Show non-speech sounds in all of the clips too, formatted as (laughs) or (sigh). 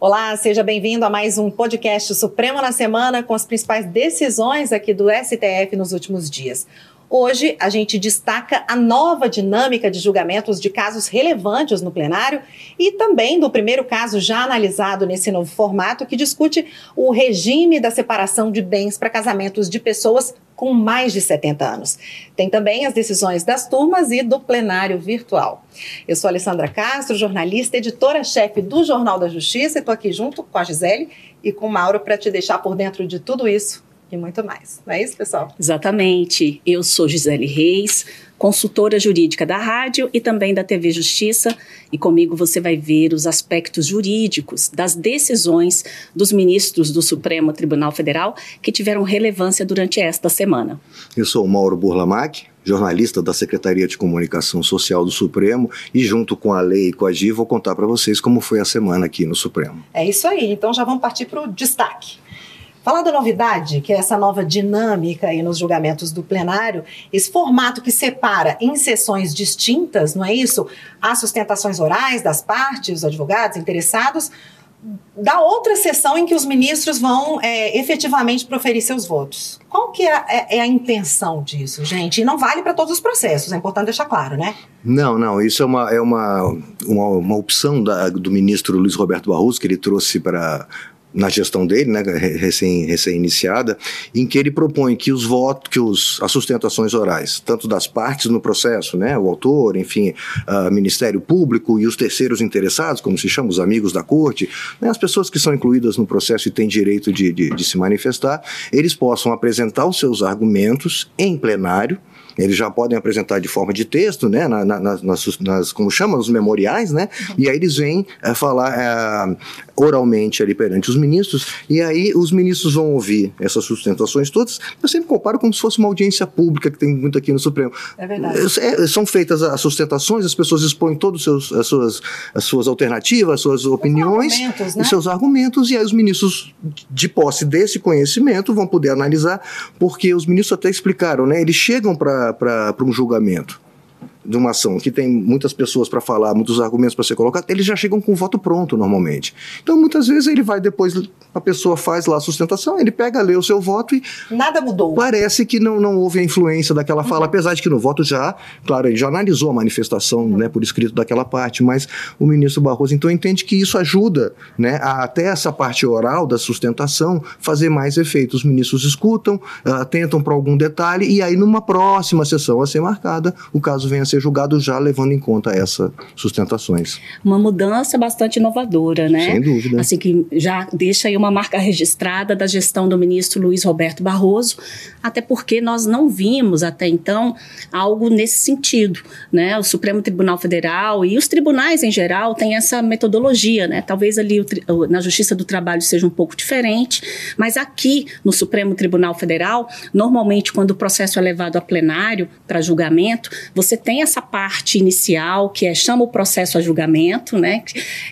Olá, seja bem-vindo a mais um podcast Supremo na Semana com as principais decisões aqui do STF nos últimos dias. Hoje a gente destaca a nova dinâmica de julgamentos de casos relevantes no plenário e também do primeiro caso já analisado nesse novo formato que discute o regime da separação de bens para casamentos de pessoas com mais de 70 anos. Tem também as decisões das turmas e do plenário virtual. Eu sou Alessandra Castro, jornalista, editora-chefe do Jornal da Justiça e estou aqui junto com a Gisele e com o Mauro para te deixar por dentro de tudo isso e muito mais. Não é isso, pessoal? Exatamente. Eu sou Gisele Reis, consultora jurídica da rádio e também da TV Justiça, e comigo você vai ver os aspectos jurídicos das decisões dos ministros do Supremo Tribunal Federal que tiveram relevância durante esta semana. Eu sou Mauro Burlamac, jornalista da Secretaria de Comunicação Social do Supremo, e junto com a lei e com a GI vou contar para vocês como foi a semana aqui no Supremo. É isso aí, então já vamos partir para o destaque. Falar da novidade, que é essa nova dinâmica aí nos julgamentos do plenário, esse formato que separa em sessões distintas, não é isso? As sustentações orais das partes, os advogados interessados, da outra sessão em que os ministros vão é, efetivamente proferir seus votos. Qual que é, é, é, a intenção disso, gente? E não vale para todos os processos, é importante deixar claro, né? Não, não, isso é uma, é uma, uma, uma opção da, do ministro Luiz Roberto Barroso, que ele trouxe para na gestão dele, né, recém, recém-iniciada, em que ele propõe que os votos, que os, as sustentações orais, tanto das partes no processo, né, o autor, enfim, o Ministério Público e os terceiros interessados, como se chama, os amigos da corte, né, as pessoas que são incluídas no processo e têm direito de, de, de se manifestar, eles possam apresentar os seus argumentos em plenário, eles já podem apresentar de forma de texto, né, na, na, nas, nas, como chama, os memoriais, né, e aí eles vêm é, falar é, oralmente ali perante os ministros, e aí os ministros vão ouvir essas sustentações todas. Eu sempre comparo como se fosse uma audiência pública que tem muito aqui no Supremo. É verdade. É, são feitas as sustentações, as pessoas expõem todas as suas, as suas alternativas, as suas opiniões, os né? seus argumentos, e aí os ministros, de posse desse conhecimento, vão poder analisar, porque os ministros até explicaram, né, eles chegam para para um julgamento de uma ação que tem muitas pessoas para falar, muitos argumentos para ser colocado, eles já chegam com o voto pronto normalmente. Então, muitas vezes ele vai depois, a pessoa faz lá a sustentação, ele pega, lê o seu voto e. Nada mudou. Parece que não, não houve a influência daquela fala, uhum. apesar de que no voto já, claro, ele já analisou a manifestação uhum. né, por escrito daquela parte, mas o ministro Barroso então entende que isso ajuda né, a, até essa parte oral da sustentação fazer mais efeito. Os ministros escutam, atentam para algum detalhe e aí numa próxima sessão a ser marcada, o caso vem a ser ser julgado já levando em conta essas sustentações. Uma mudança bastante inovadora, né? Sem dúvida. Assim que já deixa aí uma marca registrada da gestão do ministro Luiz Roberto Barroso, até porque nós não vimos até então algo nesse sentido, né? O Supremo Tribunal Federal e os tribunais em geral têm essa metodologia, né? Talvez ali o, na Justiça do Trabalho seja um pouco diferente, mas aqui no Supremo Tribunal Federal, normalmente quando o processo é levado a plenário para julgamento, você tem essa parte inicial, que é chama o processo a julgamento, né,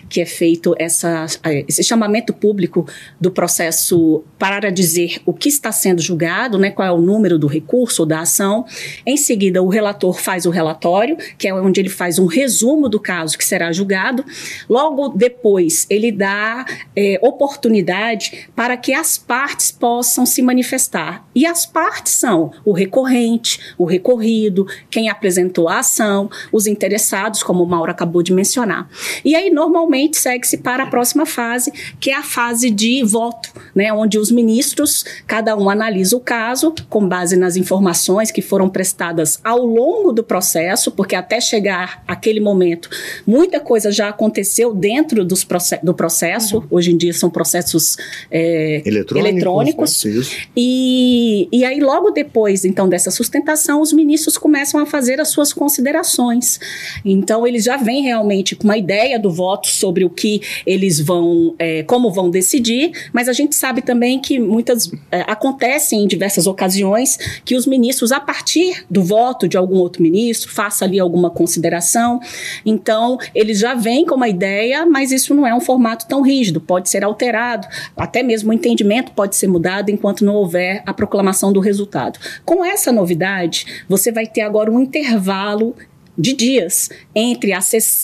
que é feito essa, esse chamamento público do processo para dizer o que está sendo julgado, né, qual é o número do recurso ou da ação. Em seguida, o relator faz o relatório, que é onde ele faz um resumo do caso que será julgado. Logo depois, ele dá é, oportunidade para que as partes possam se manifestar. E as partes são o recorrente, o recorrido, quem apresentou a ação, os interessados, como o Mauro acabou de mencionar. E aí, normalmente, segue-se para a próxima fase, que é a fase de voto, né, onde os ministros, cada um analisa o caso com base nas informações que foram prestadas ao longo do processo, porque até chegar aquele momento, muita coisa já aconteceu dentro dos process do processo. Uhum. Hoje em dia são processos é, eletrônicos. eletrônicos. Né? E, e aí, logo depois, então, dessa sustentação, os ministros começam a fazer as suas considerações. Então, eles já vêm realmente com uma ideia do voto sobre o que eles vão, é, como vão decidir, mas a gente sabe também que muitas é, acontecem em diversas ocasiões que os ministros, a partir do voto de algum outro ministro, faça ali alguma consideração. Então, eles já vêm com uma ideia, mas isso não é um formato tão rígido, pode ser alterado, até mesmo o entendimento pode ser mudado enquanto não houver a proclamação do resultado. Com essa novidade, você vai ter agora um intervalo falo de dias entre a,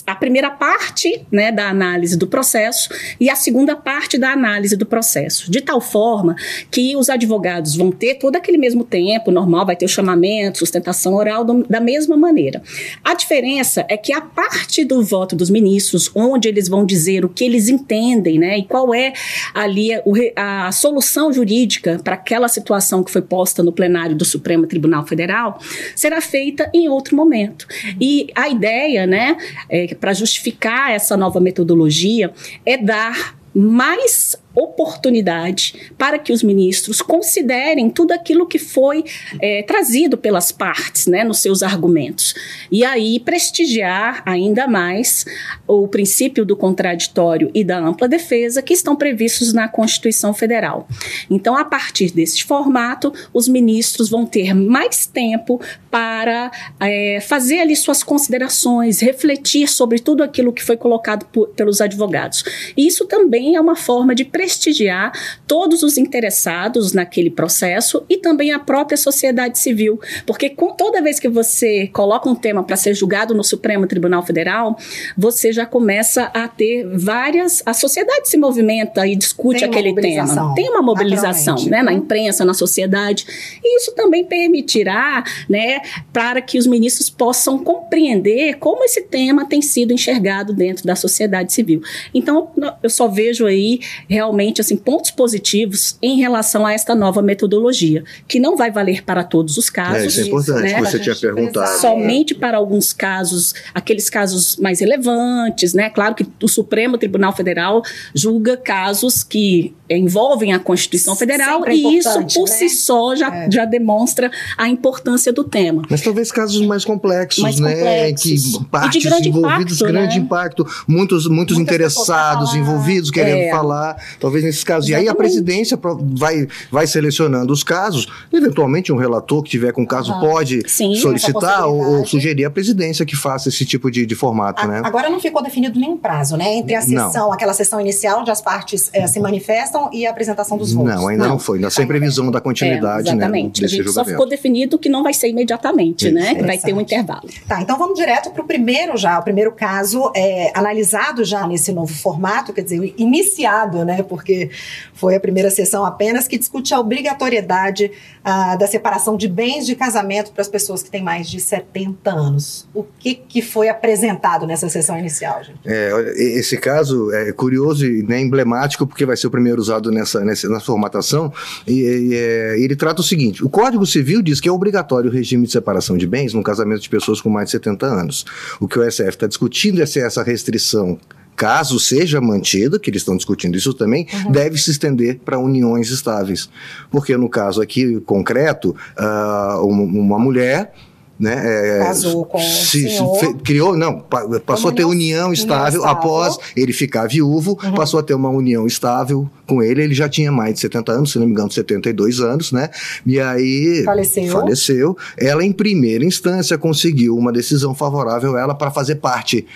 a, primeira parte né, da análise do processo e a segunda parte da análise do processo, de tal forma que os advogados vão ter todo aquele mesmo tempo normal, vai ter o chamamento, sustentação oral do, da mesma maneira. A diferença é que a parte do voto dos ministros, onde eles vão dizer o que eles entendem, né, e qual é ali a, a solução jurídica para aquela situação que foi posta no plenário do Supremo Tribunal Federal, será feita em outro momento. E a ideia, né, é, para justificar essa nova metodologia, é dar mais oportunidade para que os ministros considerem tudo aquilo que foi é, trazido pelas partes né, nos seus argumentos. E aí prestigiar ainda mais o princípio do contraditório e da ampla defesa que estão previstos na Constituição Federal. Então, a partir desse formato, os ministros vão ter mais tempo para é, fazer ali suas considerações, refletir sobre tudo aquilo que foi colocado por, pelos advogados. E isso também é uma forma de prestigiar todos os interessados naquele processo e também a própria sociedade civil, porque com, toda vez que você coloca um tema para ser julgado no Supremo Tribunal Federal, você já começa a ter várias. A sociedade se movimenta e discute aquele tema. Tem uma mobilização né, na imprensa, na sociedade. E isso também permitirá né, para que os ministros possam compreender como esse tema tem sido enxergado dentro da sociedade civil. Então, eu só vejo aí realmente realmente assim pontos positivos em relação a esta nova metodologia, que não vai valer para todos os casos. É, isso é importante, né? você tinha perguntado. Somente para alguns casos, aqueles casos mais relevantes, né? Claro que o Supremo Tribunal Federal julga casos que envolvem a Constituição Federal é e isso por né? si só já, é. já demonstra a importância do tema. Mas talvez casos mais complexos, mais né? Complexos. Que partes de envolvidas, impacto, grande né? impacto, muitos, muitos interessados envolvidos querendo é. falar talvez nesses casos. Exatamente. E aí a presidência vai, vai selecionando os casos, eventualmente um relator que tiver com caso pode Sim, solicitar ou, ou, sugerir à presidência que faça esse tipo de, de formato, a, né? Agora não ficou definido nenhum prazo, né? Entre a sessão, não. aquela sessão inicial onde as partes é, se manifestam e a apresentação dos votos. Não, ainda não, não foi, ainda sem previsão da continuidade, é, exatamente. né? Exatamente. Só ficou definido que não vai ser imediatamente, Isso. né? Que vai ter um intervalo. Tá, então vamos direto para o primeiro já, o primeiro caso é, analisado já nesse novo formato, quer dizer, iniciado, né? porque foi a primeira sessão apenas, que discute a obrigatoriedade ah, da separação de bens de casamento para as pessoas que têm mais de 70 anos. O que, que foi apresentado nessa sessão inicial, gente? É, esse caso é curioso e né, emblemático, porque vai ser o primeiro usado nessa, nessa, nessa formatação, e, e é, ele trata o seguinte, o Código Civil diz que é obrigatório o regime de separação de bens no casamento de pessoas com mais de 70 anos. O que o SF está discutindo é se essa restrição caso seja mantido, que eles estão discutindo isso também, uhum. deve se estender para uniões estáveis. Porque no caso aqui concreto, uh, uma mulher né, é, Casou com se, se criou, não, passou a ter união estável, união após ele ficar viúvo, uhum. passou a ter uma união estável com ele, ele já tinha mais de 70 anos, se não me engano, 72 anos, né? E aí faleceu. faleceu. Ela em primeira instância conseguiu uma decisão favorável a ela para fazer parte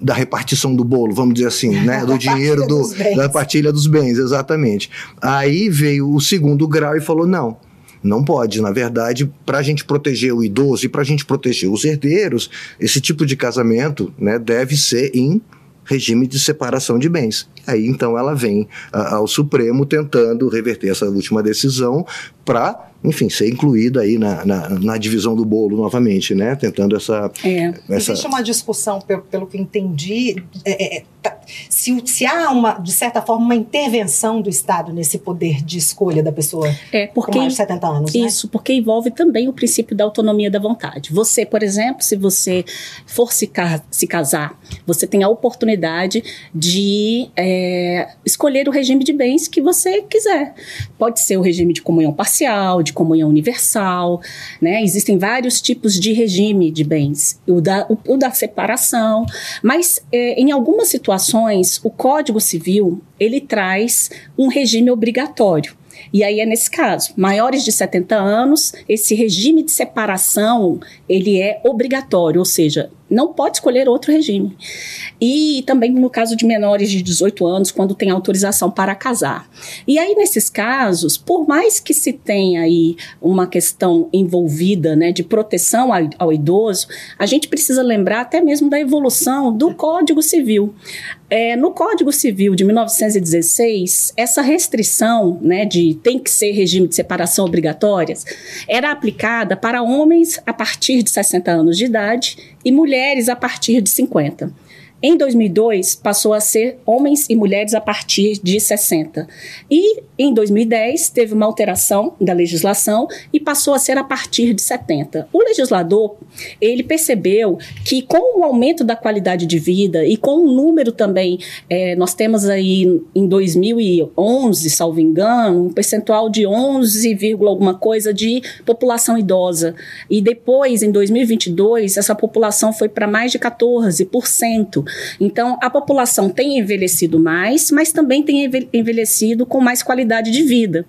da repartição do bolo, vamos dizer assim, né? (laughs) Do dinheiro do, da partilha dos bens, exatamente. Aí veio o segundo grau e falou: não, não pode. Na verdade, para a gente proteger o idoso e para a gente proteger os herdeiros, esse tipo de casamento né, deve ser em regime de separação de bens. Aí então ela vem a, ao Supremo tentando reverter essa última decisão para enfim, ser incluída aí na, na, na, divisão do bolo novamente, né? Tentando essa. É. essa... Existe uma discussão, pelo, pelo que entendi, é, é, tá, se, se há uma, de certa forma, uma intervenção do Estado nesse poder de escolha da pessoa é, porque, com mais de 70 anos. Né? Isso, né? porque envolve também o princípio da autonomia da vontade. Você, por exemplo, se você for se, se casar, você tem a oportunidade de é, escolher o regime de bens que você quiser. Pode ser o regime de comunhão parcial, de comunhão universal, né? Existem vários tipos de regime de bens, o da, o, o da separação, mas é, em algumas situações o Código Civil ele traz um regime obrigatório. E aí é nesse caso, maiores de 70 anos, esse regime de separação, ele é obrigatório, ou seja, não pode escolher outro regime. E também no caso de menores de 18 anos, quando tem autorização para casar. E aí, nesses casos, por mais que se tenha aí uma questão envolvida né, de proteção ao, idoso, a gente precisa lembrar até mesmo da evolução do Código Civil. É, no Código Civil de 1916, essa restrição né, de tem que ser regime de separação obrigatórias era aplicada para homens a partir de 60 anos de idade e mulheres a partir de 50. Em 2002, passou a ser homens e mulheres a partir de 60. E em 2010, teve uma alteração da legislação e passou a ser a partir de 70. O legislador, ele percebeu que com o aumento da qualidade de vida e com o número também, é, nós temos aí em 2011, salvo engano, um percentual de 11, alguma coisa de população idosa. E depois, em 2022, essa população foi para mais de 14%. Então, a população tem envelhecido mais, mas também tem envelhecido com mais qualidade de vida.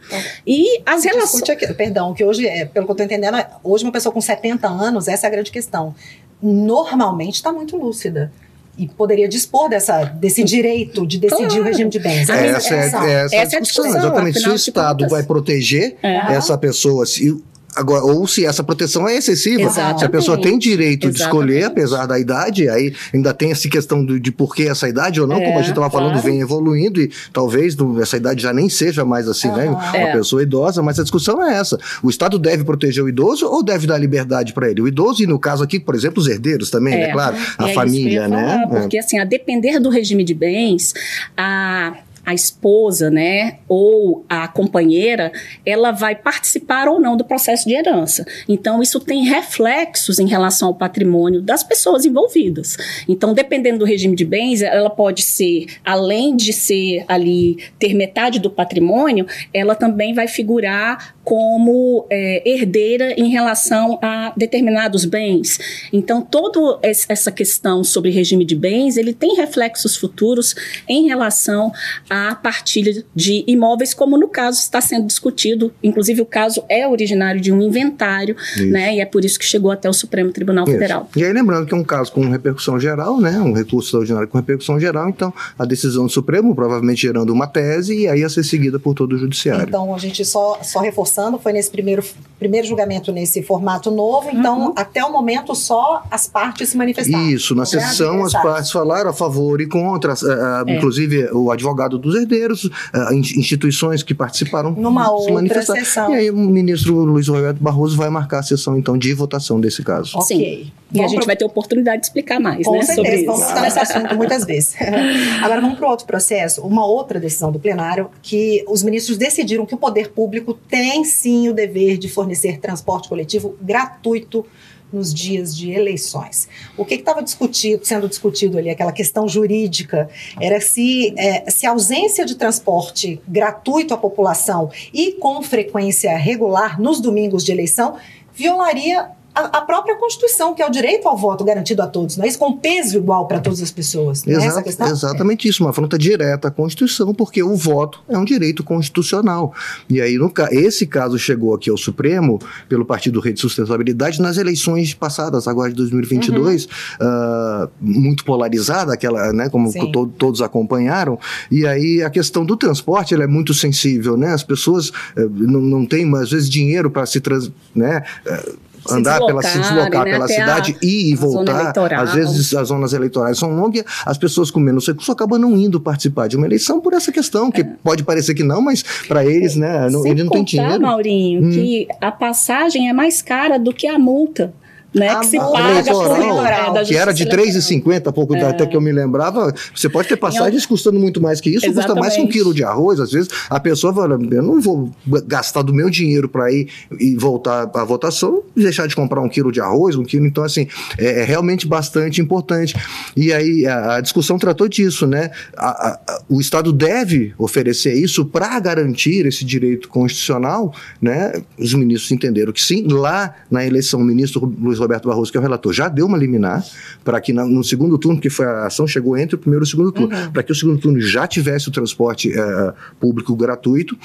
E as relações. Perdão, que hoje, é, pelo que eu estou entendendo, hoje uma pessoa com 70 anos, essa é a grande questão. Normalmente está muito lúcida e poderia dispor dessa, desse direito de decidir claro. o regime de bens. É, essa, é, essa, é, essa é a discussão. Exatamente. Se o Estado vai proteger é. essa pessoa, se Agora, ou se essa proteção é excessiva, Exatamente. se a pessoa tem direito Exatamente. de escolher, apesar da idade, aí ainda tem essa questão de, de por que essa idade ou não, é, como a gente estava falando, claro. vem evoluindo e talvez essa idade já nem seja mais assim, né? Uma é. pessoa idosa, mas a discussão é essa. O Estado deve proteger o idoso ou deve dar liberdade para ele? O idoso, e no caso aqui, por exemplo, os herdeiros também, né? é. né? Claro, a família, né? Porque, assim, a depender do regime de bens, a a esposa, né, ou a companheira, ela vai participar ou não do processo de herança. Então, isso tem reflexos em relação ao patrimônio das pessoas envolvidas. Então, dependendo do regime de bens, ela pode ser, além de ser ali, ter metade do patrimônio, ela também vai figurar como é, herdeira em relação a determinados bens. Então, toda essa questão sobre regime de bens, ele tem reflexos futuros em relação à partilha de imóveis, como no caso está sendo discutido. Inclusive, o caso é originário de um inventário, né? E é por isso que chegou até o Supremo Tribunal isso. Federal. E aí, lembrando que é um caso com repercussão geral, né? Um recurso extraordinário com repercussão geral, então a decisão do Supremo provavelmente gerando uma tese e aí a ser seguida por todo o judiciário. Então, a gente só, só reforçando foi nesse primeiro, primeiro julgamento nesse formato novo, então uhum. até o momento só as partes se manifestaram. Isso, na sessão as partes falaram a favor e contra, uh, é. inclusive o advogado dos herdeiros, uh, instituições que participaram Numa se outra manifestaram. Sessão. E aí o ministro Luiz Roberto Barroso vai marcar a sessão então de votação desse caso. Ok. Sim. E a gente vai ter oportunidade de explicar mais, Com né? certeza, sobre vamos estar nesse assunto muitas vezes. (laughs) Agora vamos para outro processo. Uma outra decisão do plenário que os ministros decidiram que o poder público tem sim o dever de fornecer transporte coletivo gratuito nos dias de eleições. O que estava sendo discutido ali, aquela questão jurídica, era se, é, se a ausência de transporte gratuito à população e com frequência regular nos domingos de eleição violaria a, própria Constituição, que é o direito ao voto garantido a todos, não é isso? Com peso igual para todas as pessoas. Não é essa questão? Exatamente isso, uma afronta direta à Constituição, porque o voto é um direito constitucional. E aí, no, esse caso chegou aqui ao Supremo, pelo Partido Rede Sustentabilidade, nas eleições passadas, agora de 2022, uhum. uh, muito polarizada, aquela, né, como to, todos acompanharam, e aí a questão do transporte é muito sensível, né? As pessoas uh, não, não têm, às vezes, dinheiro para se trans, né, uh, andar pela se deslocar né, pela cidade a, ir e voltar. Às vezes as zonas eleitorais são longas, as pessoas com menos recursos acabam não indo participar de uma eleição por essa questão, que é. pode parecer que não, mas para eles, né, não, eles não têm dinheiro. Maurinho, hum. que a passagem é mais cara do que a multa né, que se paga eleitoral, por, é, que era de 3,50, pouco é. até que eu me lembrava. Você pode ter passagens custando muito mais que isso, Exatamente. custa mais que um quilo de arroz. Às vezes a pessoa fala, eu não vou gastar do meu dinheiro para ir e voltar à votação e deixar de comprar um quilo de arroz, um quilo. Então, assim, é, é realmente bastante importante. E aí a, a discussão tratou disso, né? A, a, o Estado deve oferecer isso para garantir esse direito constitucional, né? Os ministros entenderam que sim. Lá na eleição, o ministro Luiz Roberto Barroso, que é o relator, já deu uma liminar para que no segundo turno, que foi a ação chegou entre o primeiro e o segundo turno, uhum. para que o segundo turno já tivesse o transporte uh, público gratuito.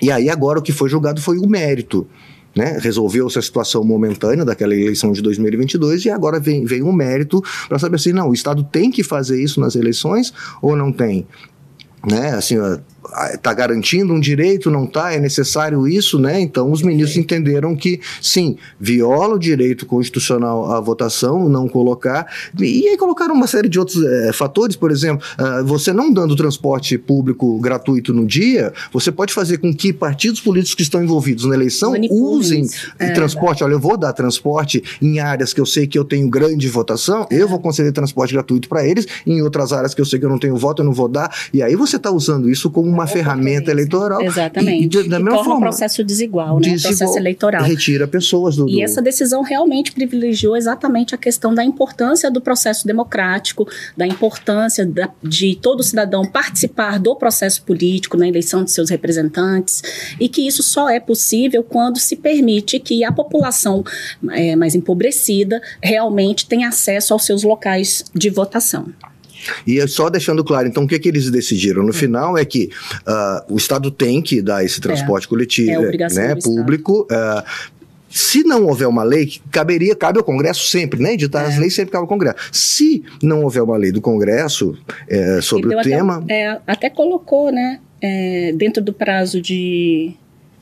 E aí agora o que foi julgado foi o mérito né? Resolveu-se a situação momentânea daquela eleição de 2022 e agora vem, vem um mérito para saber assim, não, o Estado tem que fazer isso nas eleições ou não tem? Né? Assim, está garantindo um direito, não está, é necessário isso, né? Então os ministros entenderam que sim, viola o direito constitucional à votação, não colocar, e aí colocaram uma série de outros é, fatores, por exemplo, uh, você não dando transporte público gratuito no dia, você pode fazer com que partidos políticos que estão envolvidos na eleição usem é, transporte. Olha, eu vou dar transporte em áreas que eu sei que eu tenho grande votação, eu vou conceder transporte gratuito para eles, em outras áreas que eu sei que eu não tenho voto, eu não vou dar, e aí você está usando isso como uma ferramenta eleitoral. Exatamente. E, de, da e mesma forma, um processo desigual, né? Desigual, processo eleitoral. Retira pessoas do, E essa decisão realmente privilegiou exatamente a questão da importância do processo democrático, da importância da, de todo cidadão participar do processo político na eleição de seus representantes e que isso só é possível quando se permite que a população é, mais empobrecida realmente tenha acesso aos seus locais de votação. E só deixando claro, então, o que, que eles decidiram? No é. final é que uh, o Estado tem que dar esse transporte é. coletivo, é né, público. Uh, se não houver uma lei, caberia, cabe ao Congresso sempre, né? Editar é. as leis sempre cabe ao Congresso. Se não houver uma lei do Congresso é, sobre o tema. Até, é, até colocou, né? É, dentro do prazo de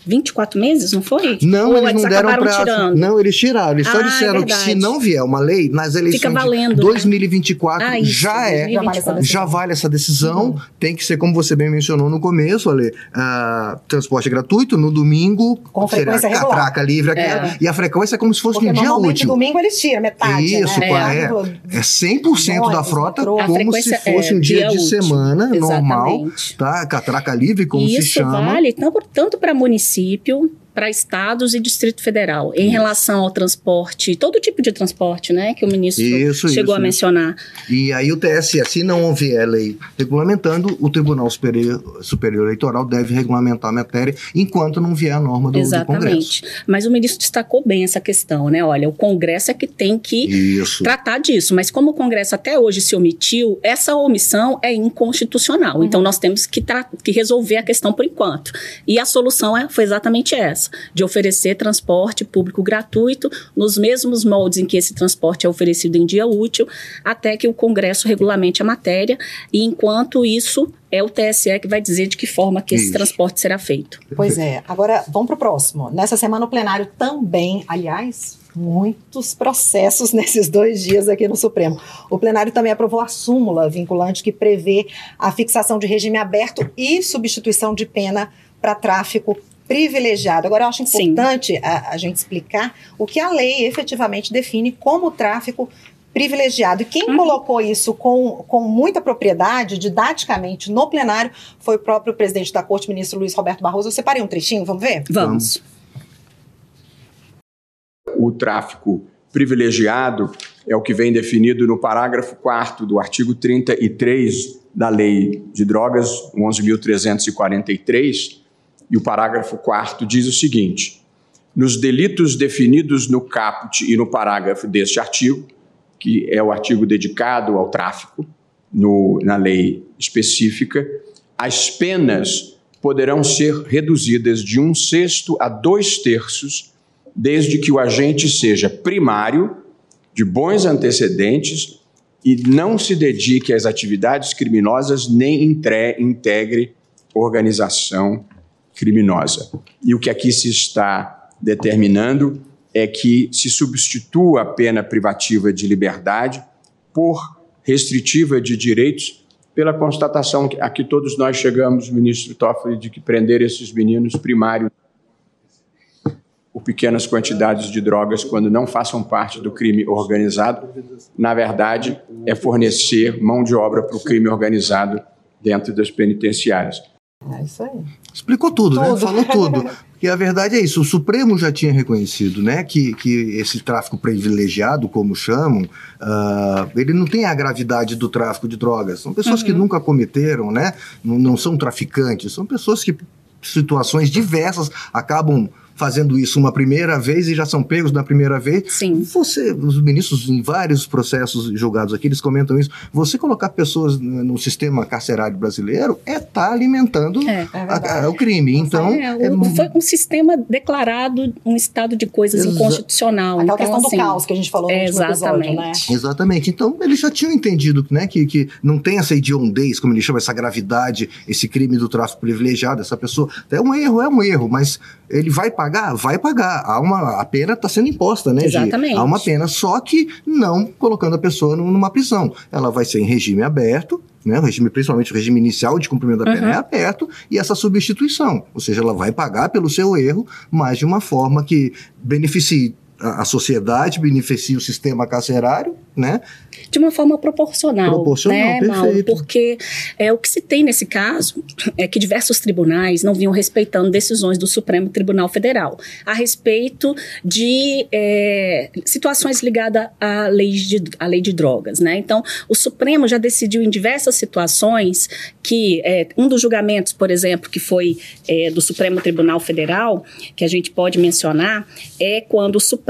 24 meses, não foi? Não, Ou eles não deram prazo. Tirando? Não, eles tiraram. Eles ah, só disseram é que se não vier uma lei, nas eleições de 2024 ah, isso, já é, 2024. já vale essa decisão. Uhum. Tem que ser, como você bem mencionou no começo, Ale, uh, transporte gratuito no domingo, com frequência regular. catraca livre, é. e a frequência é como se fosse Porque um dia útil. domingo eles tiram metade, Isso, né? é, é 100% da frota, como se fosse é, um dia, dia de útil. semana normal, tá? Catraca livre, como e se chama. Isso vale tanto, tanto para municípios município para estados e Distrito Federal em relação ao transporte, todo tipo de transporte, né, que o ministro isso, chegou isso, a mencionar. E aí o TSE, se não houver lei regulamentando, o Tribunal Superior, Superior Eleitoral deve regulamentar a matéria enquanto não vier a norma do, Exatamente. Do mas o ministro destacou bem essa questão, né? Olha, o Congresso é que tem que isso. tratar disso, mas como o Congresso até hoje se omitiu, essa omissão é inconstitucional. Uhum. Então nós temos que, que resolver a questão por enquanto. E a solução é, foi exatamente essa de oferecer transporte público gratuito nos mesmos moldes em que esse transporte é oferecido em dia útil, até que o Congresso regulamente a matéria, e enquanto isso é o TSE que vai dizer de que forma que esse Isso. transporte será feito. Pois é. Agora, vamos para o próximo. Nessa semana, o plenário também, aliás, muitos processos (laughs) nesses dois dias aqui no Supremo. O plenário também aprovou a súmula vinculante que prevê a fixação de regime aberto e substituição de pena para tráfico privilegiado. Agora, eu acho importante a, a, gente explicar o que a lei efetivamente define como tráfico privilegiado. E quem uhum. colocou isso com, com muita propriedade, didaticamente, no plenário, foi o próprio presidente da Corte, ministro Luiz Roberto Barroso. Eu separei um trechinho, vamos ver? Vamos. O tráfico privilegiado é o que vem definido no parágrafo 4 do artigo 33 da Lei de Drogas, 11.343, e o parágrafo 4 diz o seguinte: nos delitos definidos no caput e no parágrafo deste artigo, que é o artigo dedicado ao tráfico, no, na lei específica, as penas poderão ser reduzidas de um sexto a dois terços, desde que o agente seja primário, de bons antecedentes e não se dedique às atividades criminosas nem integre organização criminosa. E o que aqui se está determinando é que se substitua a pena privativa de liberdade por restritiva de direitos pela constatação a que todos nós chegamos, ministro Toffoli, de que prender esses meninos primários por pequenas quantidades de drogas quando não façam parte do crime organizado, na verdade, é fornecer mão de obra para o crime organizado dentro das penitenciárias. É isso aí. Explicou tudo, né? tudo. né? Falou tudo. (laughs) E a verdade é isso, o Supremo já tinha reconhecido, né, que, que esse tráfico privilegiado, como chamam, uh, ele não tem a gravidade do tráfico de drogas. São pessoas uhum. que nunca cometeram, né, não, não são traficantes, são pessoas que situações diversas acabam fazendo isso uma primeira vez e já são pegos na primeira vez. Sim. Você, os ministros em vários processos julgados aqui, eles comentam isso. Você colocar pessoas no sistema carcerário brasileiro é estar tá alimentando É. É a- a- o crime. Então, É, é o- foi um sistema declarado um estado de coisas Exa- inconstitucional. Aquela então, questão do assim, caos que a gente falou no último episódio, né? Exatamente. Exatamente. Então, eles já tinham entendido né, que, que não tem essa hediondez, como ele chama, essa gravidade, esse crime do tráfico privilegiado, essa pessoa. É um erro, é um erro, mas ele vai pagar? Vai pagar. Há uma, a pena está sendo imposta, né, Gi? Exatamente. Há uma pena, só que não colocando a pessoa num- numa prisão. Ela vai ser em regime aberto, né, o regime, principalmente o regime inicial de cumprimento da pena Uhum. é aberto, e essa substituição. Ou seja, ela vai pagar pelo seu erro, mas de uma forma que beneficie a sociedade, beneficie o sistema carcerário, né? de uma forma proporcional, Proporcional, né, Mauro? perfeito. Porque é, o que se tem nesse caso é que diversos tribunais não vinham respeitando decisões do Supremo Tribunal Federal a respeito de é, situações ligadas à lei de, à lei de drogas, né? Então, o Supremo já decidiu em diversas situações que é, um dos julgamentos, por exemplo, que foi é, do Supremo Tribunal Federal, que a gente pode mencionar, é quando o Supremo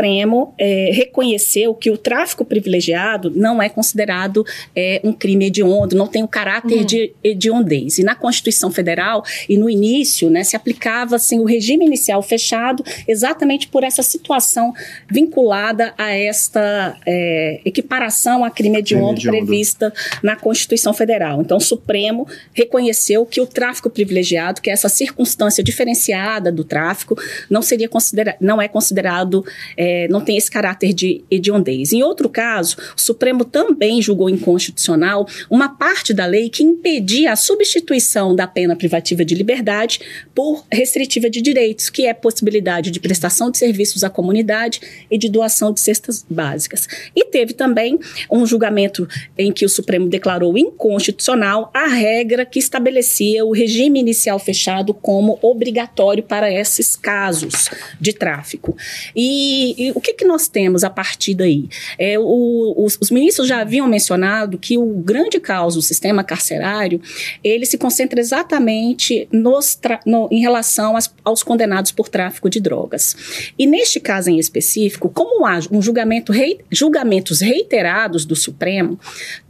é, reconheceu que o tráfico privilegiado não é considerado é, um crime hediondo, não tem o caráter Uhum. de hediondez. E na Constituição Federal, e no início, né, se aplicava assim, o regime inicial fechado exatamente por essa situação vinculada a esta é, equiparação a crime hediondo hediondo. prevista na Constituição Federal. Então, o Supremo reconheceu que o tráfico privilegiado, que é essa circunstância diferenciada do tráfico, não seria considera não é considerado, é, não tem esse caráter de hediondez. Em outro caso, o Supremo também julgou inconstitucional uma parte da lei que impedia a substituição da pena privativa de liberdade por restritiva de direitos, que é possibilidade de prestação de serviços à comunidade e de doação de cestas básicas. E teve também um julgamento em que o Supremo declarou inconstitucional a regra que estabelecia o regime inicial fechado como obrigatório para esses casos de tráfico. E, e o que, que nós temos a partir daí? É, o- os, os ministros já haviam mencionado que o grande caos do sistema carcerário ele se concentra exatamente nos no- em relação às- aos condenados por tráfico de drogas. E neste caso em específico, como há um julgamento rei- julgamentos reiterados do Supremo,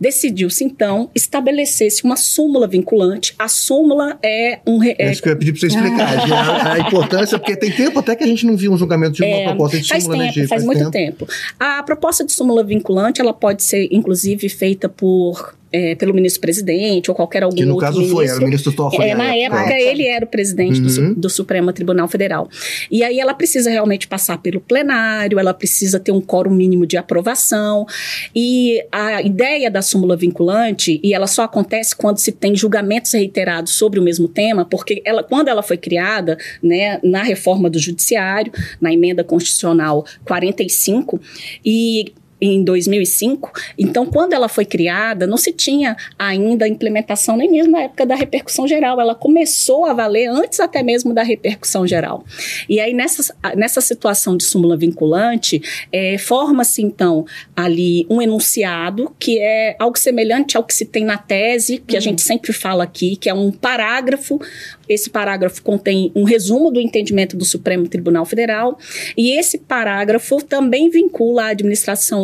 decidiu-se então estabelecer-se uma súmula vinculante. A súmula é um É é, isso que eu ia pedir para você explicar. (laughs) A, a importância, porque tem tempo até que a gente não viu um julgamento de uma É, proposta de faz súmula, tempo, Gi? faz, muito tempo. A proposta de súmula vinculante, ela pode ser, inclusive, feita por, é, pelo ministro-presidente ou qualquer algum Que no outro caso ministro. foi, era o ministro Toffoli. É, na época, época. ele era o presidente do, Uhum. do Supremo Tribunal Federal. E aí ela precisa realmente passar pelo plenário, ela precisa ter um quórum mínimo de aprovação. E a ideia da súmula vinculante, e ela só acontece quando se tem julgamentos reiterados sobre o mesmo tema, porque ela, quando ela foi criada, né, na reforma do Judiciário, na emenda constitucional 45, e em 2005. Então, quando ela foi criada, não se tinha ainda implementação, nem mesmo na época da repercussão geral. Ela começou a valer antes até mesmo da repercussão geral. E aí, nessa, nessa situação de súmula vinculante, eh, forma-se, então, ali um enunciado que é algo semelhante ao que se tem na tese, que a gente sempre fala aqui, que é um parágrafo. Esse parágrafo contém um resumo do entendimento do Supremo Tribunal Federal, e esse parágrafo também vincula a administração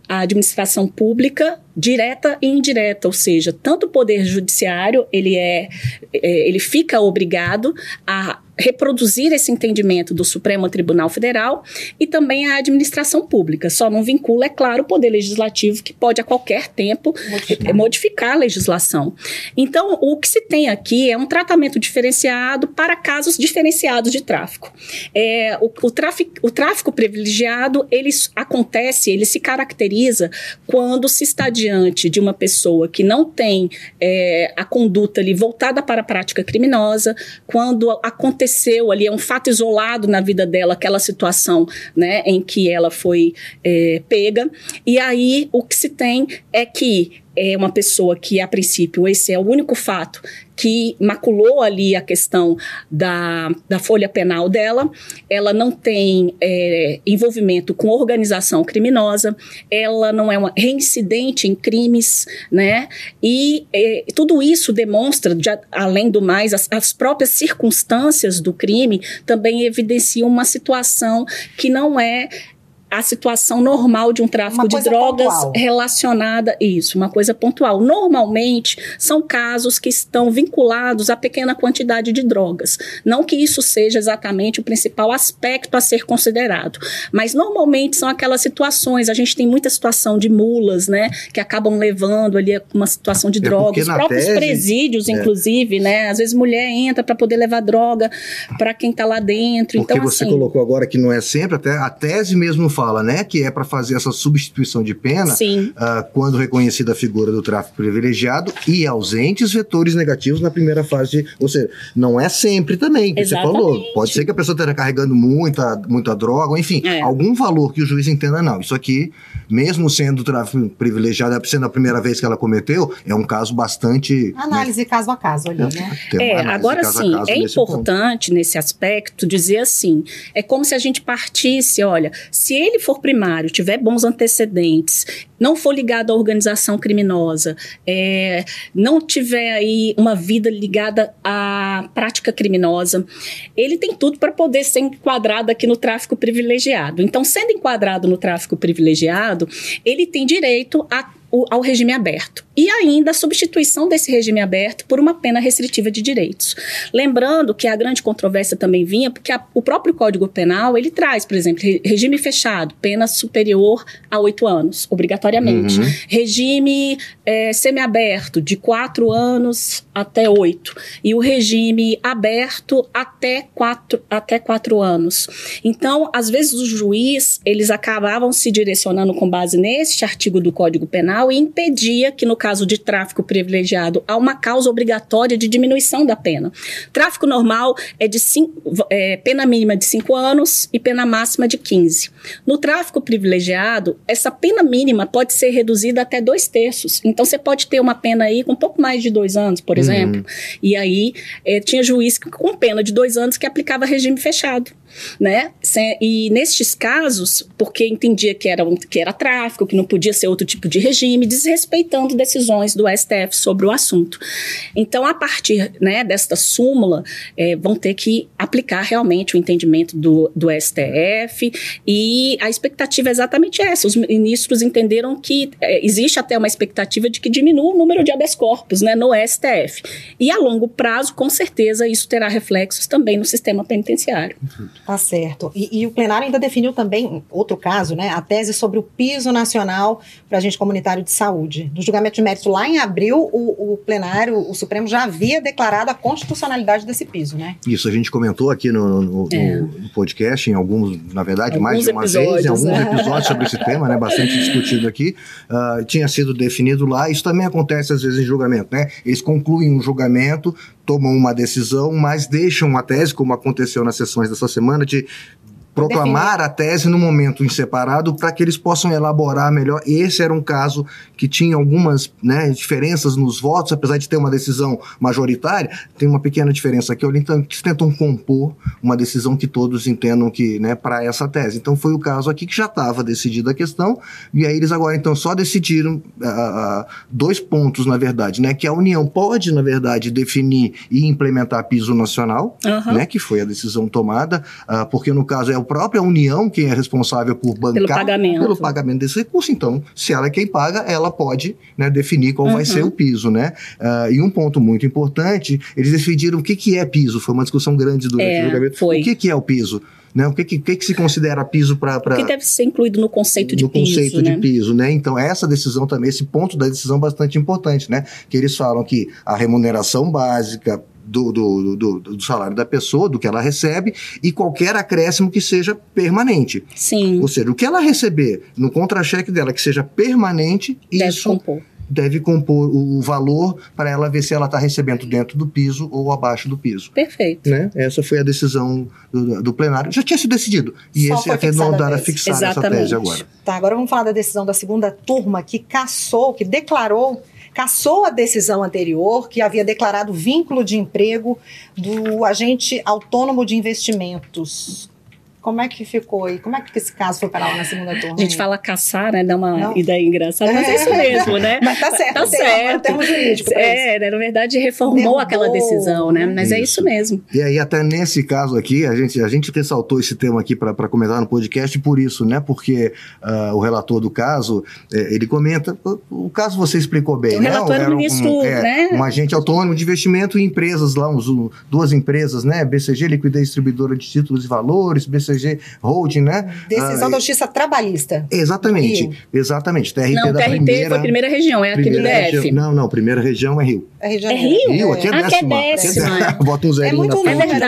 a administração pública direta e indireta, ou seja, tanto o poder judiciário ele é, é, ele fica obrigado a reproduzir esse entendimento do Supremo Tribunal Federal e também a administração pública. Só não vincula, é claro, o poder legislativo que pode a qualquer tempo Modificar. modificar a legislação. Então, o que se tem aqui é um tratamento diferenciado para casos diferenciados de tráfico. É, o, o, tráfico o tráfico privilegiado, ele acontece, ele se caracteriza quando se está diante de uma pessoa que não tem é, a conduta ali voltada para a prática criminosa, quando aconteceu ali, é um fato isolado na vida dela, aquela situação né, em que ela foi é, pega, e aí o que se tem é que é uma pessoa que, a princípio, esse é o único fato que maculou ali a questão da, da folha penal dela, ela não tem é, envolvimento com organização criminosa, ela não é uma reincidente em crimes, né? E é, tudo isso demonstra, de, além do mais, as, as próprias circunstâncias do crime também evidenciam uma situação que não é a situação normal de um tráfico de drogas pontual. relacionada isso, uma coisa pontual. Normalmente são casos que estão vinculados a pequena quantidade de drogas. Não que isso seja exatamente o principal aspecto a ser considerado, mas normalmente são aquelas situações. A gente tem muita situação de mulas, né, que acabam levando ali uma situação de é drogas. Os próprios tese, presídios, é. inclusive, né, às vezes mulher entra para poder levar droga para quem está lá dentro. Porque então, você assim, colocou agora que não é sempre, até a tese mesmo fala fala, né, que é para fazer essa substituição de pena uh, quando reconhecida a figura do tráfico privilegiado e ausentes vetores negativos na primeira fase. De, ou seja, não é sempre também, que Exatamente. você falou. Pode ser que a pessoa esteja carregando muita, muita droga, enfim, é. algum valor que o juiz entenda, não. Isso aqui, mesmo sendo tráfico privilegiado, sendo a primeira vez que ela cometeu, é um caso bastante. Né, análise né? caso a caso ali, né? É, agora sim, é importante ponto. nesse aspecto dizer assim: é como se a gente partisse, olha, se ele ele for primário, tiver bons antecedentes, não for ligado à organização criminosa, é, não tiver aí uma vida ligada à prática criminosa, ele tem tudo para poder ser enquadrado aqui no tráfico privilegiado. Então, sendo enquadrado no tráfico privilegiado, ele tem direito a o, ao regime aberto. E ainda a substituição desse regime aberto por uma pena restritiva de direitos. Lembrando que a grande controvérsia também vinha porque a, o próprio Código Penal, ele traz, por exemplo, re, regime fechado, pena superior a oito anos, obrigatoriamente. Uhum. Regime é, semiaberto, de quatro anos até oito. E o regime aberto até quatro, até quatro anos. Então, às vezes, os juízes, eles acabavam se direcionando com base neste artigo do Código Penal e impedia que, no caso de tráfico privilegiado, há uma causa obrigatória de diminuição da pena. Tráfico normal é de cinco, é, pena mínima de 5 anos e pena máxima de 15. No tráfico privilegiado, essa pena mínima pode ser reduzida até dois terços. Então, você pode ter uma pena aí com um pouco mais de dois anos, por uhum. exemplo. E aí, é, tinha juiz com pena de dois anos que aplicava regime fechado né? E nestes casos, porque entendia que era, um, que era tráfico, que não podia ser outro tipo de regime, desrespeitando decisões do STF sobre o assunto. Então, a partir né, desta súmula, é, vão ter que aplicar realmente o entendimento do, do STF e a expectativa é exatamente essa. Os ministros entenderam que é, existe até uma expectativa de que diminua o número de habeas corpus né, no STF. E a longo prazo, com certeza, isso terá reflexos também no sistema penitenciário. Tá certo. E, e, o plenário ainda definiu também, outro caso, né, a tese sobre o piso nacional para agente comunitário de saúde. No julgamento de mérito lá em abril, o, o, plenário, o Supremo já havia declarado a constitucionalidade desse piso, né? Isso, a gente comentou aqui no, no, é. no podcast, em alguns, na verdade, alguns mais de uma vez, em alguns episódios sobre esse tema, né, bastante discutido aqui, uh, tinha sido definido lá, isso também acontece às vezes em julgamento, né? Eles concluem um julgamento, tomam uma decisão, mas deixam a tese, como aconteceu nas sessões dessa semana, de proclamar a tese no momento em separado para que eles possam elaborar melhor. Esse era um caso que tinha algumas né, diferenças nos votos, apesar de ter uma decisão majoritária, tem uma pequena diferença aqui, então que tentam compor uma decisão que todos entendam que, né, para essa tese. Então foi o caso aqui que já estava decidida a questão, e aí eles agora então só decidiram uh, dois pontos, na verdade, né, que a União pode, na verdade, definir e implementar piso nacional, uhum. né, que foi a decisão tomada, porque no caso é a própria União quem é responsável por bancar pelo pagamento, pelo pagamento desse recurso. Então, se ela é quem paga, ela pode né, definir qual uhum. vai ser o piso, né? Uh, e um ponto muito importante, eles decidiram o que, que é piso. Foi uma discussão grande durante é, o julgamento. Foi. O que, que é o piso? Né? O que, que, que, se considera piso para. Pra... O que deve ser incluído no conceito de no piso. No conceito né? de piso, né? Então, essa decisão também, esse ponto da decisão é bastante importante, né? Que eles falam que a remuneração básica do, do, do, do, salário da pessoa, do que ela recebe, e qualquer acréscimo que seja permanente. Sim. Ou seja, o que ela receber no contra-cheque dela que seja permanente, Deve isso compor deve compor o valor para ela ver se ela está recebendo dentro do piso ou abaixo do piso. Perfeito. Né? Essa foi a decisão do, do plenário. Já tinha sido decidido. E Só esse até fixada não dar a fixar essa tese agora. Tá, agora vamos falar da decisão da segunda turma que cassou, que declarou, cassou a decisão anterior, que havia declarado vínculo de emprego do agente autônomo de investimentos. Como é que ficou aí? Como é que esse caso foi parar na segunda turma? A gente aí? fala caçar, né? Dá uma Não. ideia engraçada, mas é isso mesmo, né? Mas tá certo, Tá tem um certo. termo jurídico pra É, né, na verdade reformou Derrubou, aquela decisão, né? Mas é Isso. isso mesmo. E aí, até nesse caso aqui, a gente, a gente ressaltou esse tema aqui para comentar no podcast por isso, né? Porque ah, o relator do caso, eh, ele comenta, o, o caso você explicou bem, O né? relator era o Era um- ministro, é, né? um agente autônomo de investimento em empresas lá, uns, duas empresas, né? BCG, Liquidez Distribuidora de Títulos e Valores, BCG Holding, né? Decisão Ah, da Justiça Trabalhista. Exatamente, Rio. exatamente. TRT Não, o da TRT primeira... foi a primeira região, é aqui do DF. região- não, não, primeira região é Rio. É Rio É. Rio? Rio, aqui é Ah, que é décima. décima. Bota um É zerinho muito na frente.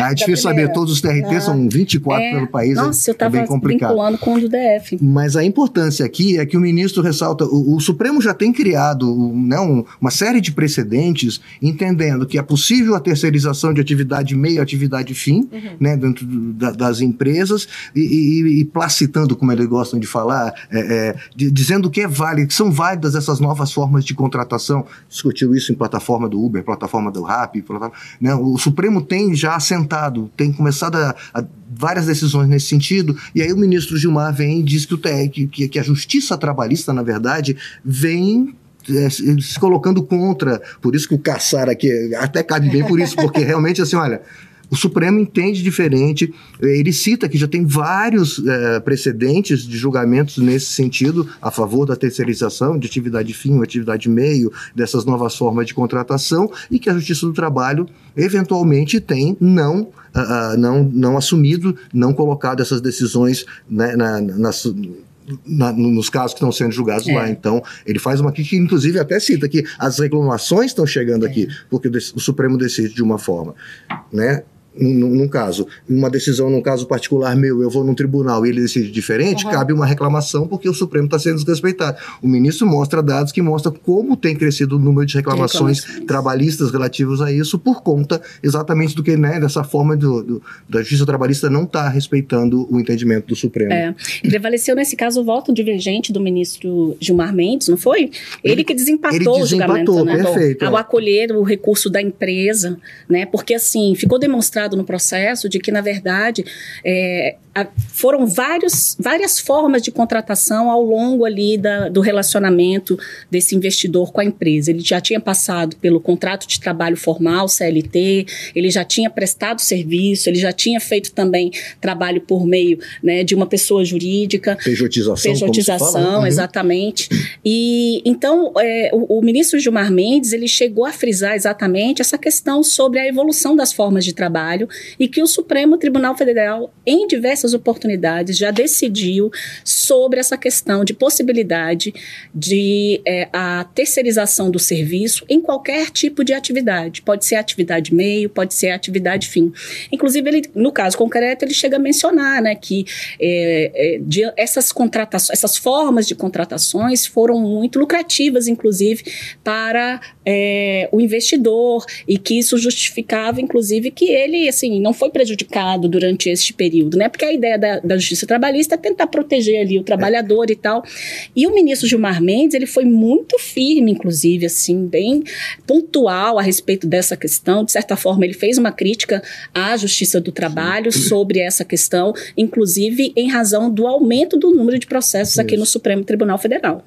Ah, é (laughs) difícil saber, todos os TRT Ah. são 24 É. pelo país, é- Nossa, eu é tava bem complicado. vinculando com o do DF. Mas a importância aqui é que o ministro ressalta, o, o Supremo já tem criado né, um- uma série de precedentes, entendendo que é possível a terceirização de atividade meio, atividade fim, né, dentro do- da- das empresas, e, e- e placitando, como eles gostam de falar, é, é, de- dizendo que é válido, que são válidas essas novas formas de contratação. Discutiu isso em plataforma do Uber, plataforma do Rappi, plataforma- né, o Supremo tem já assentado, tem começado a, a várias decisões nesse sentido, e aí o ministro Gilmar vem e diz que, o que, que a justiça trabalhista, na verdade, vem é, se colocando contra, por isso que o caçar aqui até cabe bem por isso, porque realmente assim, olha, o Supremo entende diferente, eh, ele cita que já tem vários eh, precedentes de julgamentos nesse sentido, a favor da terceirização de atividade fim atividade meio, dessas novas formas de contratação, e que a Justiça do Trabalho eventualmente tem não, ah, não, não assumido, não colocado essas decisões né, na, nas, na- nos casos que estão sendo julgados É. lá. Então, ele faz uma crítica, inclusive até cita que as reclamações estão chegando aqui, porque o, o Supremo decide de uma forma, né? Num, num caso, uma decisão num caso particular meu, eu vou num tribunal e ele decide diferente, Uhum. cabe uma reclamação porque o Supremo está sendo desrespeitado. O ministro mostra dados que mostram como tem crescido o número de reclamações, Reclamações. trabalhistas relativos a isso por conta exatamente do que, né, dessa forma do, do- da justiça trabalhista não estar respeitando o entendimento do Supremo. É. Prevaleceu nesse caso o voto divergente do ministro Gilmar Mendes, não foi? Ele que desempatou, ele o julgamento, desempatou, né? perfeito, Ao é. acolher o recurso da empresa, né? Porque assim, ficou demonstrado no processo de que, na verdade, é, foram vários, várias formas de contratação ao longo ali da- do relacionamento desse investidor com a empresa. Ele já tinha passado pelo contrato de trabalho formal, CLT, ele já tinha prestado serviço, ele já tinha feito também trabalho por meio né, de uma pessoa jurídica. Pejotização. Pejotização, né? exatamente. E então é, o, o ministro Gilmar Mendes ele chegou a frisar exatamente essa questão sobre a evolução das formas de trabalho e que o Supremo Tribunal Federal, em diversas oportunidades, já decidiu sobre essa questão de possibilidade de é, a terceirização do serviço em qualquer tipo de atividade. Pode ser atividade meio, pode ser atividade fim. Inclusive, ele, no caso concreto, ele chega a mencionar né, que é, é, de- essas contratações, essas formas de contratações foram muito lucrativas, inclusive, para é, o investidor e que isso justificava, inclusive, que ele assim não foi prejudicado durante este período, né? Porque a ideia da, da justiça trabalhista é tentar proteger ali o trabalhador e tal. E o ministro Gilmar Mendes ele foi muito firme, inclusive, assim, bem pontual a respeito dessa questão. De certa forma, ele fez uma crítica à justiça do trabalho sobre essa questão, inclusive em razão do aumento do número de processos aqui no Supremo Tribunal Federal.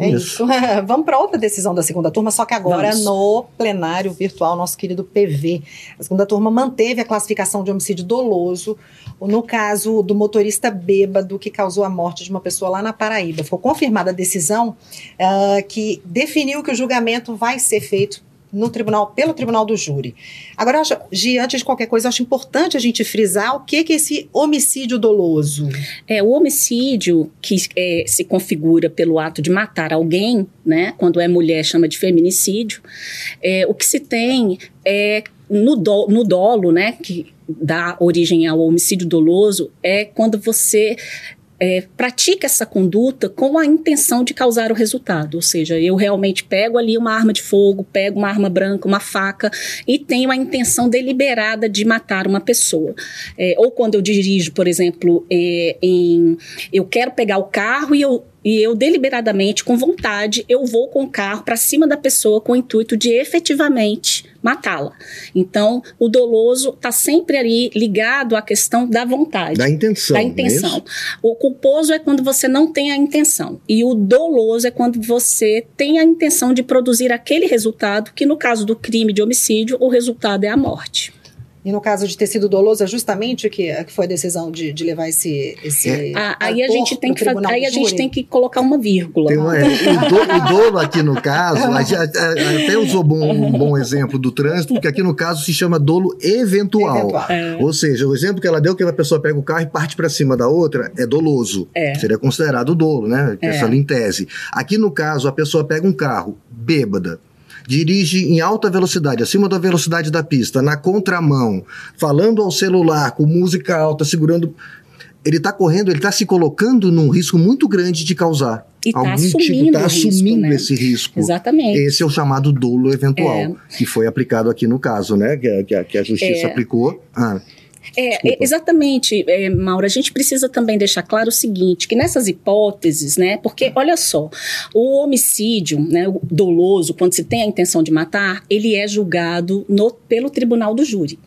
É isso. (laughs) Vamos para outra decisão da segunda turma, só que agora Vamos. no plenário virtual, nosso querido PV. A segunda turma manteve a classificação de homicídio doloso no caso do motorista bêbado que causou a morte de uma pessoa lá na Paraíba. Ficou confirmada a decisão ah, que definiu que o julgamento vai ser feito no tribunal, pelo tribunal do júri. Agora, acho, Gi, antes de qualquer coisa, acho importante a gente frisar o que, que é esse homicídio doloso. É, o homicídio que é, se configura pelo ato de matar alguém, né? Quando é mulher, chama de feminicídio. É, o que se tem é no, do, no dolo, né? Que dá origem ao homicídio doloso, é quando você é, pratica essa conduta com a intenção de causar o resultado. Ou seja, eu realmente pego ali uma arma de fogo, pego uma arma branca, uma faca e tenho a intenção deliberada de matar uma pessoa. É, ou quando eu dirijo, por exemplo, é, em, eu quero pegar o carro e eu e eu deliberadamente, com vontade, eu vou com o carro para cima da pessoa com o intuito de efetivamente matá-la. Então, o doloso está sempre ali ligado à questão da vontade. Da intenção. Da intenção. É o culposo é quando você não tem a intenção. E o doloso é quando você tem a intenção de produzir aquele resultado, que no caso do crime de homicídio, o resultado é a morte. E no caso de ter sido doloso, é justamente que, que foi a decisão de, de levar esse. esse é. ah, aí a gente tem que aí a gente tem que colocar uma vírgula. Uma, é, o, do, o, dolo aqui no caso, a gente até usou bom, um bom exemplo do trânsito, porque aqui no caso se chama dolo eventual. eventual. É. Ou seja, o exemplo que ela deu, que a pessoa pega o carro e parte para cima da outra, é doloso. É. Seria considerado dolo, né? É. Essa em tese. Aqui no caso, a pessoa pega um carro bêbada dirige em alta velocidade, acima da velocidade da pista, na contramão, falando ao celular, com música alta, segurando. Ele está correndo, ele está se colocando num risco muito grande de causar. E tá algum tipo, assumindo tipo, está assumindo né? esse risco. Exatamente. Esse é o chamado dolo eventual, é. que foi aplicado aqui no caso, né? Que, que, que a justiça é. aplicou. Ah. É, exatamente, é, Maura. A gente precisa também deixar claro o seguinte: que nessas hipóteses, né? Porque, olha só, o homicídio, né, o doloso, quando se tem a intenção de matar, ele é julgado no, pelo tribunal do júri.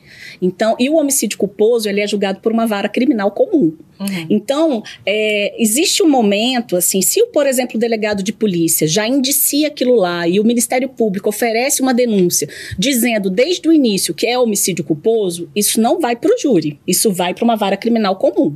Então, e o homicídio culposo, ele é julgado por uma vara criminal comum. Uhum. Então, é, existe um momento, assim, se, por exemplo, o delegado de polícia já indicia aquilo lá e o Ministério Público oferece uma denúncia dizendo desde o início que é homicídio culposo, isso não vai para o júri, isso vai para uma vara criminal comum.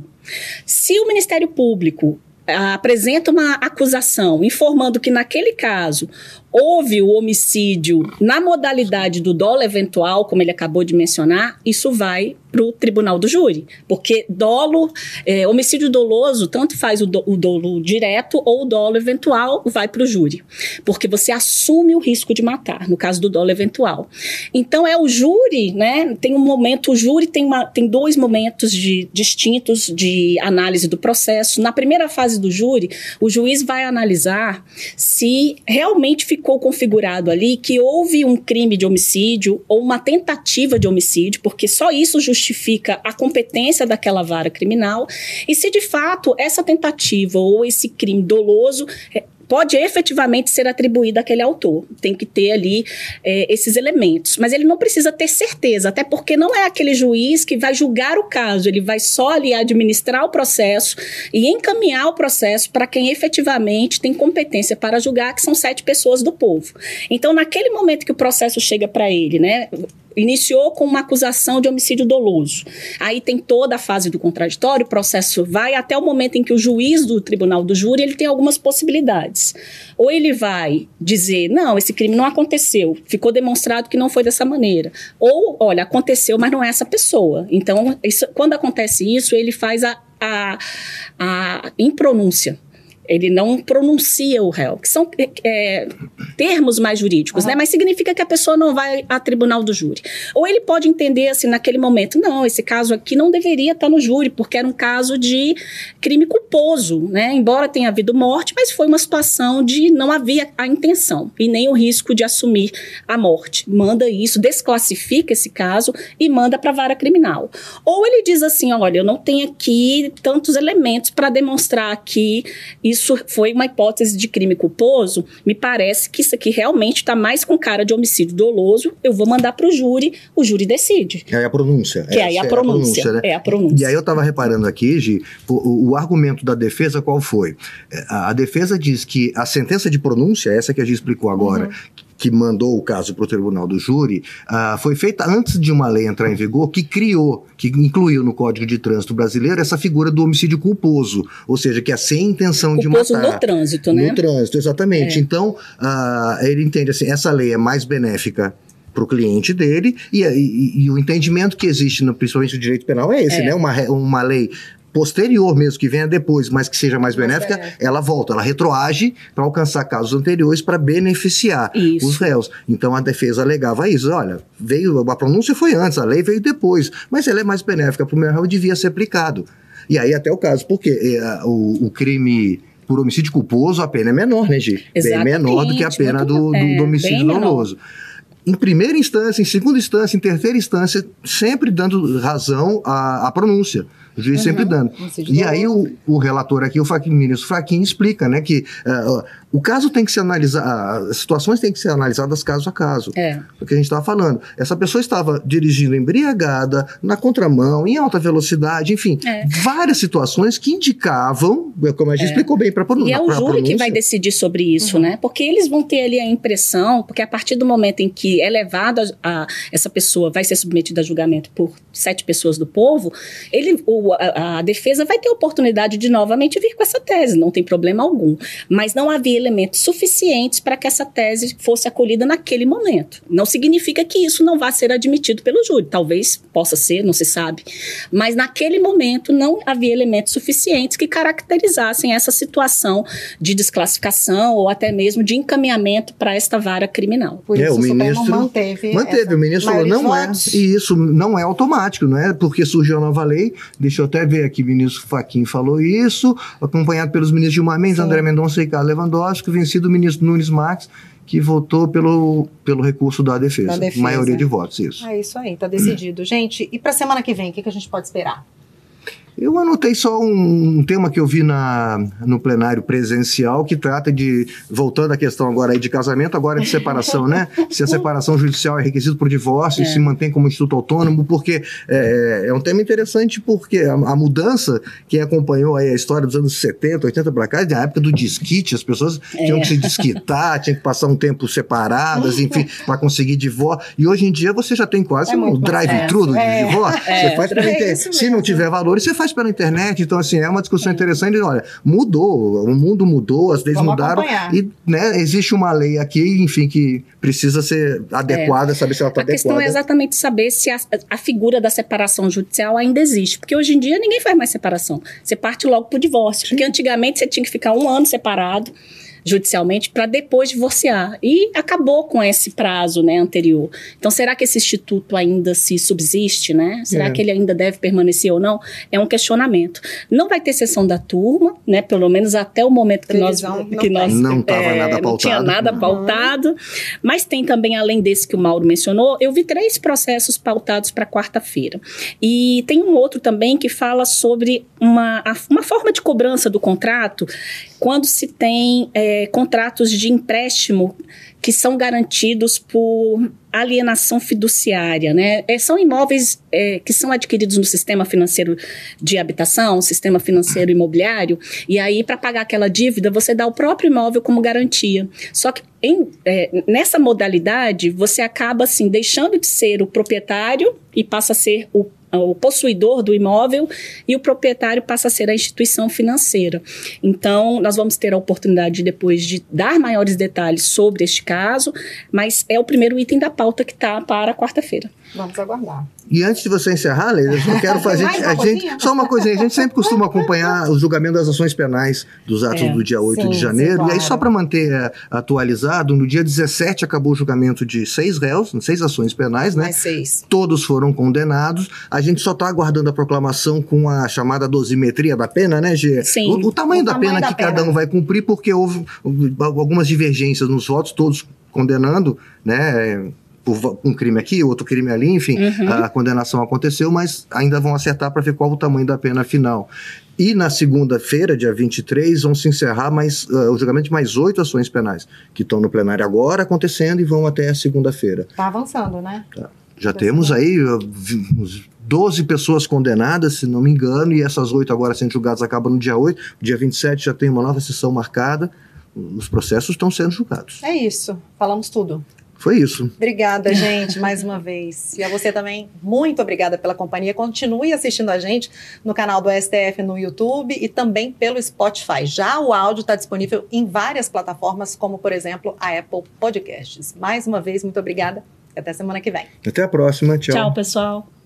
Se o Ministério Público apresenta uma acusação informando que naquele caso houve o homicídio na modalidade do dolo eventual, como ele acabou de mencionar, isso vai para o tribunal do júri. Porque dolo, é, homicídio doloso, tanto faz o, do, o, dolo direto ou o dolo eventual, vai para o júri. Porque você assume o risco de matar, no caso do dolo eventual. Então é o júri, né? Tem um momento, o júri tem, uma, tem dois momentos de, distintos de análise do processo. Na primeira fase do júri, o juiz vai analisar se realmente ficou ficou configurado ali que houve um crime de homicídio ou uma tentativa de homicídio, porque só isso justifica a competência daquela vara criminal, e se de fato essa tentativa ou esse crime doloso é, pode efetivamente ser atribuído àquele autor. Tem que ter ali é, esses elementos. Mas ele não precisa ter certeza, até porque não é aquele juiz que vai julgar o caso, ele vai só ali administrar o processo e encaminhar o processo para quem efetivamente tem competência para julgar, que são sete pessoas do povo. Então, naquele momento que o processo chega para ele, né? Iniciou com uma acusação de homicídio doloso. Aí tem toda a fase do contraditório, o processo vai até o momento em que o juiz do tribunal do júri ele tem algumas possibilidades. Ou ele vai dizer, não, esse crime não aconteceu, ficou demonstrado que não foi dessa maneira. Ou, olha, aconteceu, mas não é essa pessoa. Então, isso, quando acontece isso, ele faz a, a, a impronúncia ele não pronuncia o réu, que são é, termos mais jurídicos, uhum. né? Mas significa que a pessoa não vai a tribunal do júri. Ou ele pode entender assim naquele momento, não, esse caso aqui não deveria estar no júri, porque era um caso de crime culposo, né? Embora tenha havido morte, mas foi uma situação de não havia a intenção e nem o risco de assumir a morte. Manda isso, desclassifica esse caso e manda para a vara criminal. Ou ele diz assim, olha, eu não tenho aqui tantos elementos para demonstrar que isso isso foi uma hipótese de crime culposo, me parece que isso aqui realmente está mais com cara de homicídio doloso. Eu vou mandar para o júri, o júri decide. É a pronúncia. Que é, aí a é pronúncia. A pronúncia né? É a pronúncia. E aí eu estava reparando aqui, Gi, o, o, argumento da defesa qual foi? É, a, a, defesa diz que a sentença de pronúncia, essa que a gente explicou agora, uhum que mandou o caso para o tribunal do júri, uh, foi feita antes de uma lei entrar em vigor que criou, que incluiu no Código de Trânsito Brasileiro essa figura do homicídio culposo, ou seja, que é sem intenção culposo de matar. no trânsito, né? No trânsito, exatamente. É. Então, uh, ele entende assim, essa lei é mais benéfica para o cliente dele e, e, e, o entendimento que existe, no, principalmente no direito penal, é esse, é. né? Uma, uma lei posterior mesmo, que venha depois, mas que seja mais benéfica, ela volta, ela retroage para alcançar casos anteriores para beneficiar isso. os réus. Então a defesa alegava isso, olha, veio a pronúncia foi antes, a lei veio depois, mas ela é mais benéfica para o meu réu devia ser aplicado. E aí até o caso, porque é, o, o crime por homicídio culposo, a pena é menor, né, Gi? Bem menor do que a pena do, do, é, do homicídio doloso. Em primeira instância, em segunda instância, em terceira instância, sempre dando razão à, à pronúncia. O juiz uhum. sempre dando. E aí o, o relator aqui, o ministro Faquin, explica né, que uh, o caso tem que ser analisado, as situações têm que ser analisadas caso a caso. É. O que a gente estava falando. Essa pessoa estava dirigindo embriagada, na contramão, em alta velocidade, enfim, é. várias situações que indicavam, como a gente é. explicou bem para a E é o júri que vai decidir sobre isso, uhum. né? Porque eles vão ter ali a impressão, porque a partir do momento em que é levada a, essa pessoa vai ser submetida a julgamento por sete pessoas do povo, ele, o, a, a defesa vai ter oportunidade de novamente vir com essa tese, não tem problema algum. Mas não havia elementos suficientes para que essa tese fosse acolhida naquele momento. Não significa que isso não vá ser admitido pelo júri, talvez possa ser, não se sabe, mas naquele momento não havia elementos suficientes que caracterizassem essa situação de desclassificação ou até mesmo de encaminhamento para esta vara criminal. Por é, isso, o, ministro manteve. Manteve, o ministro falou, não é, e isso não é automático, não é? Porque surgiu a nova lei, deixa eu até ver aqui, o ministro Faquim falou isso, acompanhado pelos ministros Gilmar Mendes, André Mendonça e Ricardo Lewandowski, lógico, vencido o ministro Nunes Marques, que votou pelo, pelo recurso da defesa. da defesa. Maioria de votos, isso. É isso aí, está decidido. Gente, e para semana que vem, o que, que a gente pode esperar? Eu anotei só um, tema que eu vi na, no plenário presencial que trata de, voltando à questão agora aí de casamento, agora de separação, né? (laughs) Se a separação judicial é requisito por divórcio é. e se mantém como instituto autônomo, porque é, é um tema interessante porque a, a, mudança, quem acompanhou aí a história dos anos 70, 80 para cá, na época do disquite, as pessoas é. tinham que se desquitar, tinham que passar um tempo separadas, (laughs) enfim, para conseguir divórcio. E hoje em dia você já tem quase é um drive-thru do é. divórcio. Você faz pela internet. Se não tiver valor, você faz faz pela internet, então assim, é uma discussão interessante. Olha, mudou, o mundo mudou, as leis Vamos mudaram acompanhar. e né, existe uma lei aqui, enfim, que precisa ser adequada, é. saber se ela está adequada. A questão é exatamente saber se a, a, figura da separação judicial ainda existe, porque hoje em dia ninguém faz mais separação. Você parte logo para o divórcio, Sim. porque antigamente você tinha que ficar um ano separado judicialmente para depois divorciar. E acabou com esse prazo né, anterior. Então, será que esse instituto ainda se subsiste? Né? Será é. que ele ainda deve permanecer ou não? É um questionamento. Não vai ter sessão da turma, né? pelo menos até o momento que nós. Que nós não, é, nada não tinha nada uhum. pautado. Mas tem também, além desse que o Mauro mencionou, eu vi três processos pautados para quarta-feira. E tem um outro também que fala sobre uma, uma forma de cobrança do contrato quando se tem é, contratos de empréstimo que são garantidos por alienação fiduciária, né? É, são imóveis é, que são adquiridos no sistema financeiro de habitação, sistema financeiro imobiliário, e aí para pagar aquela dívida você dá o próprio imóvel como garantia. Só que em, é, nessa modalidade você acaba assim deixando de ser o proprietário e passa a ser o o possuidor do imóvel e o proprietário passa a ser a instituição financeira. Então, nós vamos ter a oportunidade depois de dar maiores detalhes sobre este caso, mas é o primeiro item da pauta que está para quarta-feira. Vamos aguardar. E antes de você encerrar, Leila, eu só (laughs) quero fazer. a gente, só uma coisinha, a gente sempre costuma acompanhar o julgamento das ações penais dos atos é, do dia 8 sim, de janeiro. Sim, claro. E aí, só para manter uh, atualizado, no dia 17 acabou o julgamento de seis réus, seis ações penais, né? Mais seis. Todos foram condenados. A gente só está aguardando a proclamação com a chamada dosimetria da pena, né, Gê? Sim. O, o tamanho o da tamanho pena da que pena. cada um vai cumprir, porque houve algumas divergências nos votos, todos condenando, né? por um crime aqui, outro crime ali, enfim, uhum. a condenação aconteceu, mas ainda vão acertar para ver qual o tamanho da pena final. E na segunda-feira, dia 23, vão se encerrar mais, uh, o julgamento de mais oito ações penais, que estão no plenário agora acontecendo e vão até a segunda-feira. Está avançando, né? Tá. Já temos aí uh, 12 pessoas condenadas, se não me engano, e essas oito agora sendo julgadas acabam no dia 8. Dia 27 já tem uma nova sessão marcada. Os processos estão sendo julgados. É isso. Falamos tudo. Foi isso. Obrigada, gente, mais uma vez. E a você também, muito obrigada pela companhia. Continue assistindo a gente no canal do STF no YouTube e também pelo Spotify. Já o áudio está disponível em várias plataformas, como, por exemplo, a Apple Podcasts. Mais uma vez, muito obrigada e até semana que vem. Até a próxima. Tchau. Tchau, pessoal.